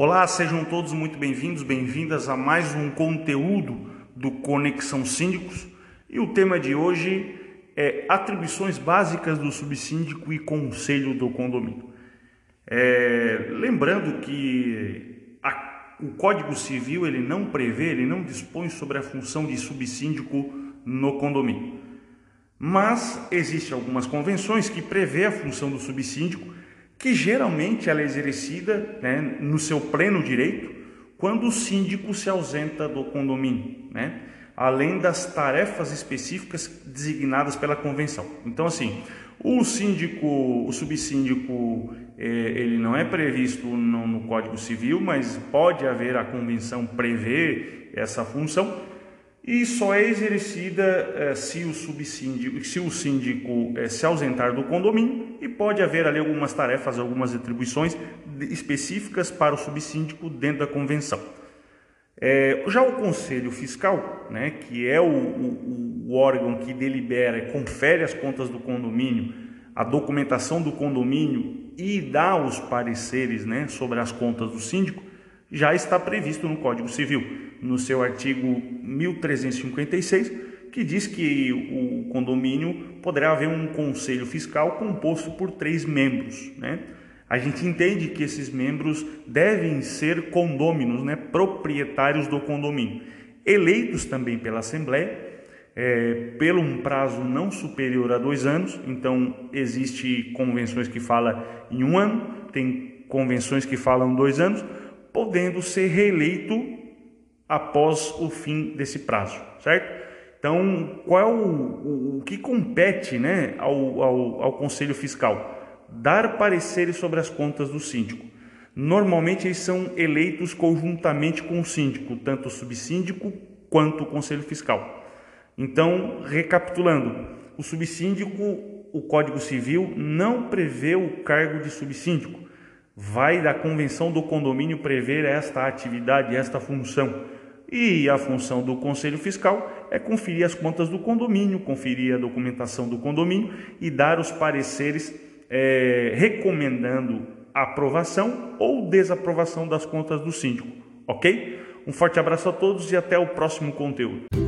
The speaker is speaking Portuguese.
Olá, sejam todos muito bem-vindos, bem-vindas a mais um conteúdo do Conexão Síndicos. E o tema de hoje é atribuições básicas do subsíndico e conselho do condomínio. É, lembrando que a, o Código Civil ele não prevê, ele não dispõe sobre a função de subsíndico no condomínio. Mas existem algumas convenções que prevê a função do subsíndico que geralmente ela é exercida né, no seu pleno direito quando o síndico se ausenta do condomínio, né, além das tarefas específicas designadas pela convenção. Então, assim, o síndico, o subsíndico, é, ele não é previsto no Código Civil, mas pode haver a convenção prever essa função e só é exercida é, se o subsíndico, se o síndico é, se ausentar do condomínio e pode haver ali algumas tarefas, algumas atribuições específicas para o subsíndico dentro da convenção. É, já o Conselho Fiscal, né, que é o, o, o órgão que delibera e confere as contas do condomínio, a documentação do condomínio e dá os pareceres né, sobre as contas do síndico, já está previsto no Código Civil, no seu artigo 1356, que diz que o condomínio poderá haver um conselho fiscal composto por três membros. Né? A gente entende que esses membros devem ser condôminos, né? proprietários do condomínio, eleitos também pela Assembleia, é, pelo um prazo não superior a dois anos. Então, existe convenções que falam em um ano, tem convenções que falam dois anos podendo ser reeleito após o fim desse prazo, certo? Então, qual é o, o, o que compete né, ao, ao, ao Conselho Fiscal? Dar pareceres sobre as contas do síndico. Normalmente eles são eleitos conjuntamente com o síndico, tanto o subsíndico quanto o Conselho Fiscal. Então, recapitulando, o subsíndico, o Código Civil não prevê o cargo de subsíndico, vai da convenção do condomínio prever esta atividade, esta função. E a função do conselho fiscal é conferir as contas do condomínio, conferir a documentação do condomínio e dar os pareceres é, recomendando aprovação ou desaprovação das contas do síndico. Ok? Um forte abraço a todos e até o próximo conteúdo.